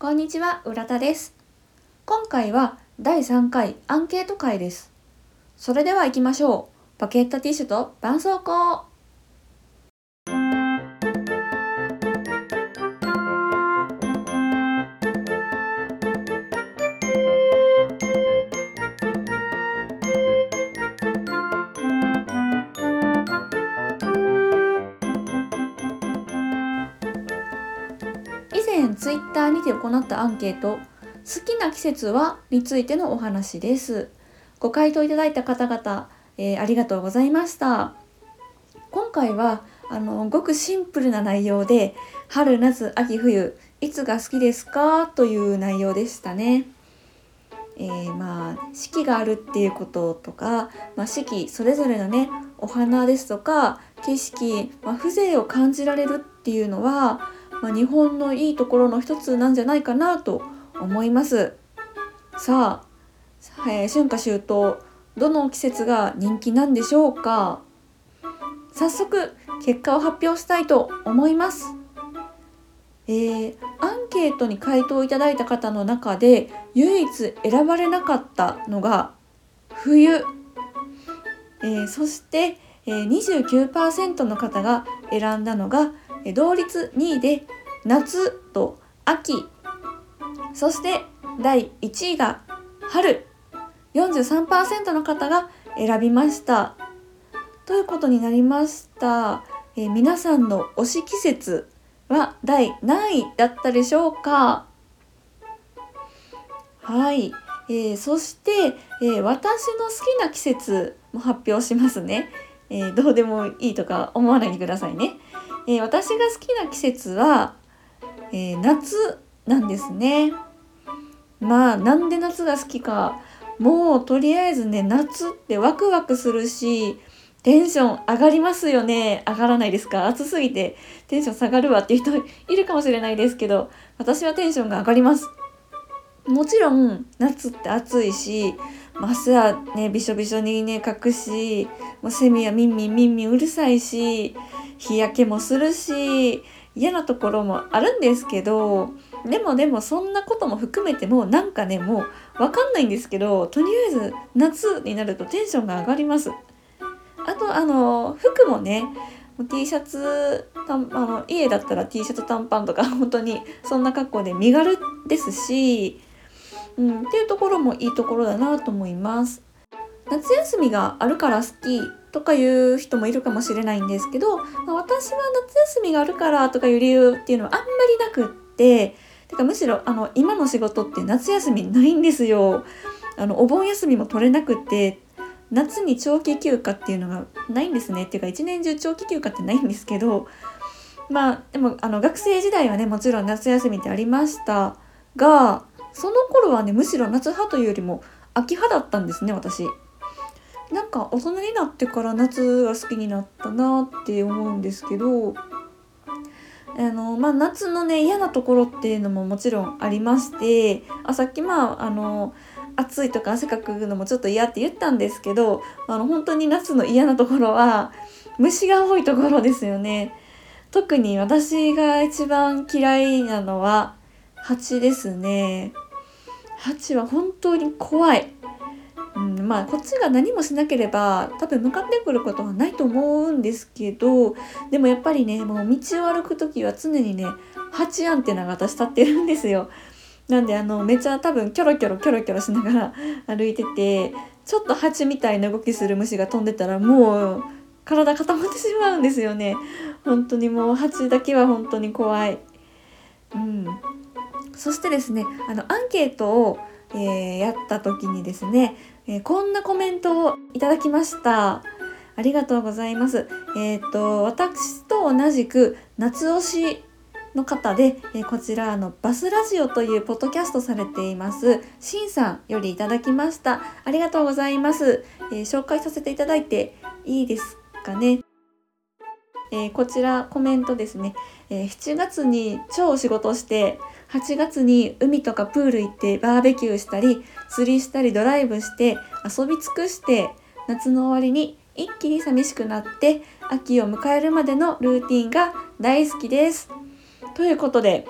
こんにちは、浦田です。今回は第3回アンケート会です。それでは行きましょう。バケットティッシュと絆創膏。ツイッターにて行ったアンケート「好きな季節は?」についてのお話です。ご回答いただいた方々、えーありがとうございました。今回はあのごくシンプルな内容で春夏秋冬いつが好きですか？という内容でしたね。えーまあ四季があるっていうこととか、まあ、四季それぞれのねお花ですとか景色、まあ、風情を感じられるっていうのは、まあ、日本のいいところの一つなんじゃないかなと思います。さあ、えー春夏秋冬どの季節が人気なんでしょうか。早速結果を発表したいと思います。えーアンケートに回答いただいた方の中で唯一選ばれなかったのが冬、えーそして、えー29%の方が選んだのが同率2位で夏と秋。そして第1位が春。43%の方が選びました。ということになりました、えー皆さんの推し季節は第何位だったでしょうか？はい、えーそして、えー私の好きな季節も発表しますね、えーどうでもいいとか思わないでくださいね、えー私が好きな季節は、えー夏なんですね。まあなんで夏が好きか。もうとりあえずね夏ってワクワクするしテンション上がりますよね。上がらないですか？暑すぎて。テンション下がるわっていう人 いるかもしれないですけど私はテンションが上がります。もちろん夏って暑いしまあ汗はねびしょびしょにねかくしもうセミはミンミンミンミンうるさいし日焼けもするし嫌なところもあるんですけどでもでもそんなことも含めてもなんかねもうわかんないんですけどとりあえず夏になるとテンションが上がります。あとあの服もね T シャツ短あの家だったら T シャツ短パンとか本当にそんな格好で身軽ですし、うん、っていうところもいいところだなと思います。夏休みがあるから好きとかいう人もいるかもしれないんですけど、まあ私は夏休みがあるからとかいう理由っていうのはあんまりなくっててかむしろあの今の仕事って夏休みないんですよ。あのお盆休みも取れなくって夏に長期休暇っていうのがないんですね。っていうか一年中長期休暇ってないんですけどまあでもあの学生時代はねもちろん夏休みってありましたがその頃はねむしろ夏派というよりも秋派だったんですね私。なんか大人になってから夏が好きになったなって思うんですけどあのまあ夏のね嫌なところっていうのももちろんありましてあさっきまああの暑いとか汗かくのもちょっと嫌って言ったんですけどあの本当に夏の嫌なところは虫が多いところですよね。特に私が一番嫌いなのは蜂ですね。蜂は本当に怖い、うん、まあこっちが何もしなければ多分向かってくることはないと思うんですけどでもやっぱりねもう道を歩く時は常にね蜂アンテナが私立ってるんですよ。なんであのめちゃ多分キョロキョロキョロキョロしながら 歩いててちょっと蜂みたいな動きする虫が飛んでたらもう体固まってしまうんですよね。本当にもう蜂だけは本当に怖い。うん。そしてですねあのアンケートを、えーやった時にですね、えーこんなコメントをいただきました。ありがとうございます。えっ、と私と同じく夏推しの方で、えこちらあのバスラジオというポッドキャストされていますしんさんよりいただきました。ありがとうございます、えー紹介させていただいていいですかね。えーこちらコメントですね、えー7月に超仕事して8月に海とかプール行ってバーベキューしたり釣りしたりドライブして遊び尽くして夏の終わりに一気に寂しくなって秋を迎えるまでのルーティンが大好きです。ということで、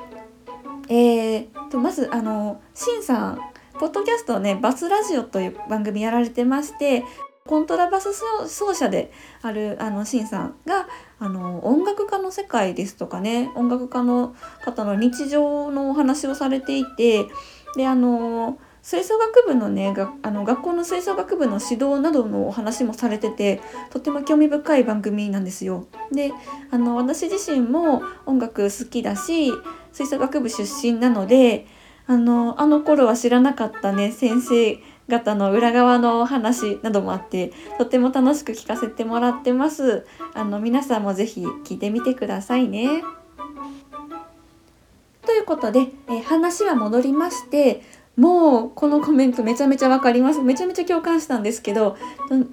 えーとまずあのしんさんポッドキャストねバスラジオという番組やられてましてコントラバス奏者であるあのシンさんがあの音楽家の世界ですとかね音楽家の方の日常のお話をされていてであの吹奏楽部のねがあの学校の吹奏楽部の指導などのお話もされててとても興味深い番組なんですよ。であの私自身も音楽好きだし吹奏楽部出身なのであのあの頃は知らなかったね先生方の裏側の話などもあってとっても楽しく聞かせてもらってます。あの皆さんも是非聞いてみてくださいね。ということで、え話は戻りましてもうこのコメントめちゃめちゃわかります。めちゃめちゃ共感したんですけど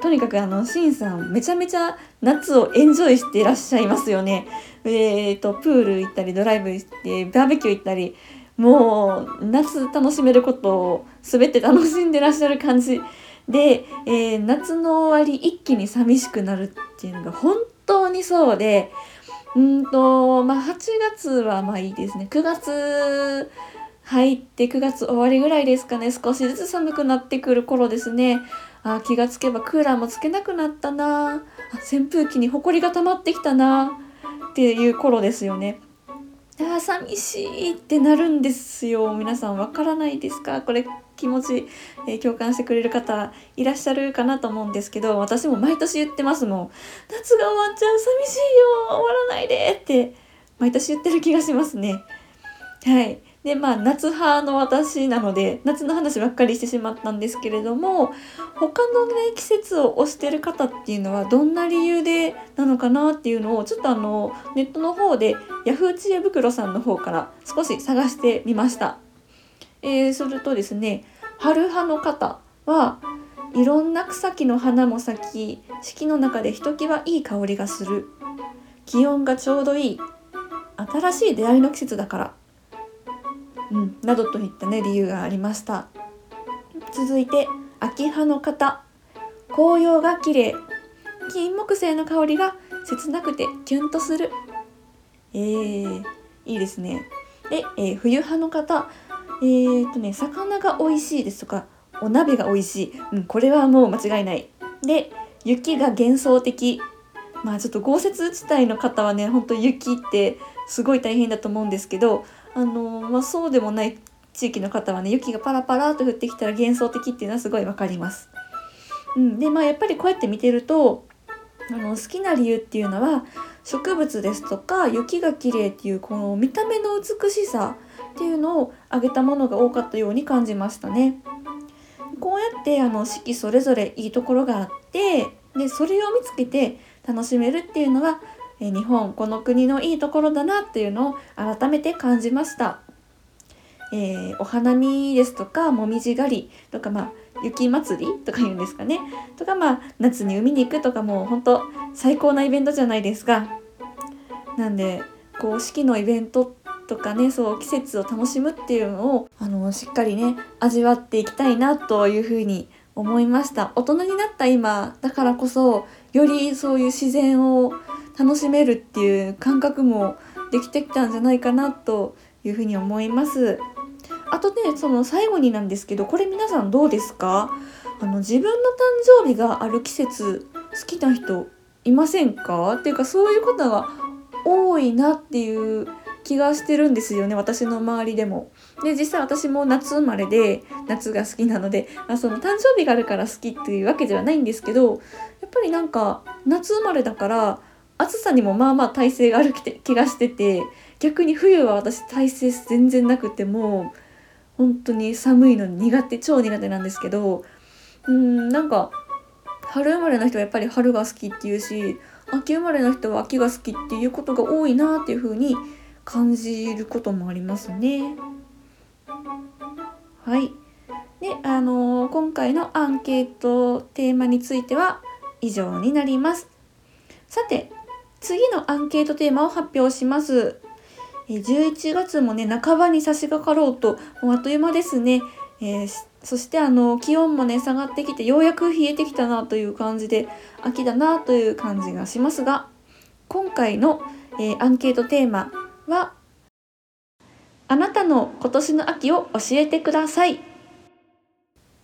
とにかくあのしんさんめちゃめちゃ夏をエンジョイしていらっしゃいますよね。えーとプール行ったりドライブ行ってバーベキュー行ったりもう夏楽しめることを全て楽しんでらっしゃる感じで、えー、夏の終わり一気に寂しくなるっていうのが本当にそうでうんとまあ8月はまあいいですね。9月入って9月終わりぐらいですかね。少しずつ寒くなってくる頃ですね。あ気がつけばクーラーもつけなくなったな扇風機にほこりが溜まってきたなっていう頃ですよね。あ寂しいってなるんですよ。皆さんわからないですか？これ気持ち、えー、共感してくれる方いらっしゃるかなと思うんですけど私も毎年言ってますもん。夏が終わっちゃう寂しいよ終わらないでって毎年言ってる気がしますね。はい。でまあ夏派の私なので夏の話ばっかりしてしまったんですけれども他のね季節を推してる方っていうのはどんな理由でなのかなっていうのをちょっとあのネットの方で Yahoo 知恵袋さんの方から少し探してみました。えー、するとですね春派の方はいろんな草木の花も咲き四季の中でひときわいい香りがする。気温がちょうどいい。新しい出会いの季節だから。うん、などといったね理由がありました。続いて秋葉の方。紅葉が綺麗。金木犀の香りが切なくてキュンとする。えー、いいですね。で、えー、冬派の方。えー、っとね魚が美味しいですとかお鍋が美味しい、うん、これはもう間違いない。で雪が幻想的。まあちょっと豪雪地帯の方はねほんと雪ってすごい大変だと思うんですけどあのまあ、そうでもない地域の方はね雪がパラパラと降ってきたら幻想的っていうのはすごい分かります。うん、でまあやっぱりこうやって見てるとあの好きな理由っていうのは植物ですとか雪が綺麗っていうこの見た目の美しさっていうのを挙げたものが多かったように感じましたね。こうやってあの四季それぞれいいところがあってでそれを見つけて楽しめるっていうのはえ日本この国のいいところだなっていうのを改めて感じました。えー、お花見ですとかもみじ狩りとかまあ雪祭りとか言うんですかねとかまあ夏に海に行くとかもうほんと最高なイベントじゃないですか。なんでこう四季のイベントとかねそう季節を楽しむっていうのをあのしっかりね味わっていきたいなというふうに思いました。大人になった今だからこそよりそういう自然を楽しめるっていう感覚もできてきたんじゃないかなというふうに思います。あとねその最後になんですけどこれ皆さんどうですか？あの自分の誕生日がある季節好きな人いませんか？っていうかそういう方が多いなっていう気がしてるんですよね私の周りでも。で実際私も夏生まれで夏が好きなので、まあ、その誕生日があるから好きっていうわけではないんですけどやっぱりなんか夏生まれだから暑さにもまあまあ耐性がある気がしてて逆に冬は私耐性全然なくてもう本当に寒いの苦手超苦手なんですけどうんなんか春生まれの人はやっぱり春が好きっていうし秋生まれの人は秋が好きっていうことが多いなっていう風に感じることもありますね。はい。で、あのー、今回のアンケートテーマについては以上になります。さて、次のアンケートテーマを発表します。11月もね、半ばに差し掛かろうと、もうあっという間ですね。えー、そしてあの気温もね下がってきてようやく冷えてきたなという感じで秋だなという感じがしますが今回の、えー、アンケートテーマはあなたの今年の秋を教えてください。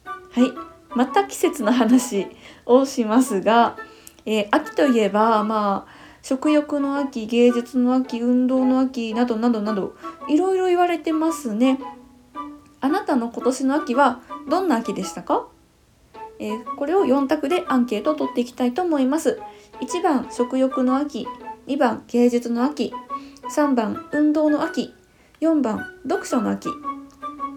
はい。また季節の話をしますが、えー、秋といえばまあ食欲の秋芸術の秋運動の秋などなどなどいろいろ言われてますね。あなたの今年の秋はどんな秋でしたか、えー、これを4択でアンケートを取っていきたいと思います。1番食欲の秋2番芸術の秋3番運動の秋4番読書の秋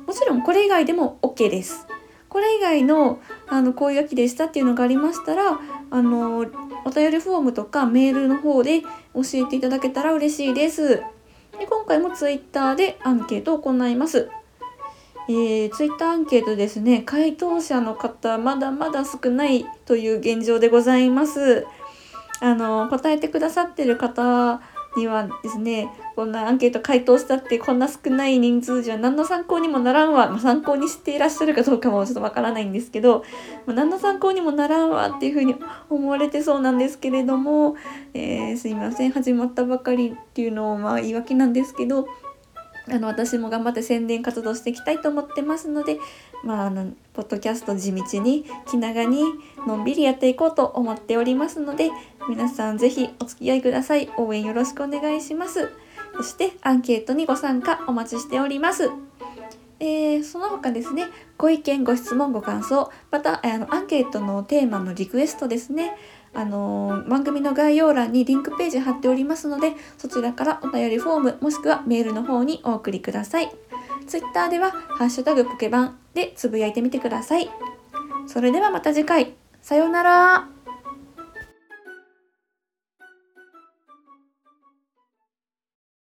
もちろんこれ以外でも OK ですこれ以外のあのこういう秋でしたっていうのがありましたらあのお便りフォームとかメールの方で教えていただけたら嬉しいです。で今回も Twitter でアンケートを行います。えー、Twitter アンケートですね回答者の方まだまだ少ないという現状でございます。あの答えてくださってる方にはですねこんなアンケート回答したってこんな少ない人数じゃ何の参考にもならんわ、まあ、参考にしていらっしゃるかどうかもちょっとわからないんですけど、まあ、何の参考にもならんわっていうふうに思われてそうなんですけれども、えー、すいません。始まったばかりっていうのをまあ言い訳なんですけどあの私も頑張って宣伝活動していきたいと思ってますので、まあ、あのポッドキャスト地道に気長にのんびりやっていこうと思っておりますので皆さん是非お付き合いください。応援よろしくお願いします。そしてアンケートにご参加お待ちしております。えー、その他ですねご意見ご質問ご感想またあのアンケートのテーマのリクエストですね。あのー、番組の概要欄にリンクページ貼っておりますのでそちらからお便りフォームもしくはメールの方にお送りください。Twitter では「ハッシュタグポケバン」でつぶやいてみてください。それではまた次回。さようなら。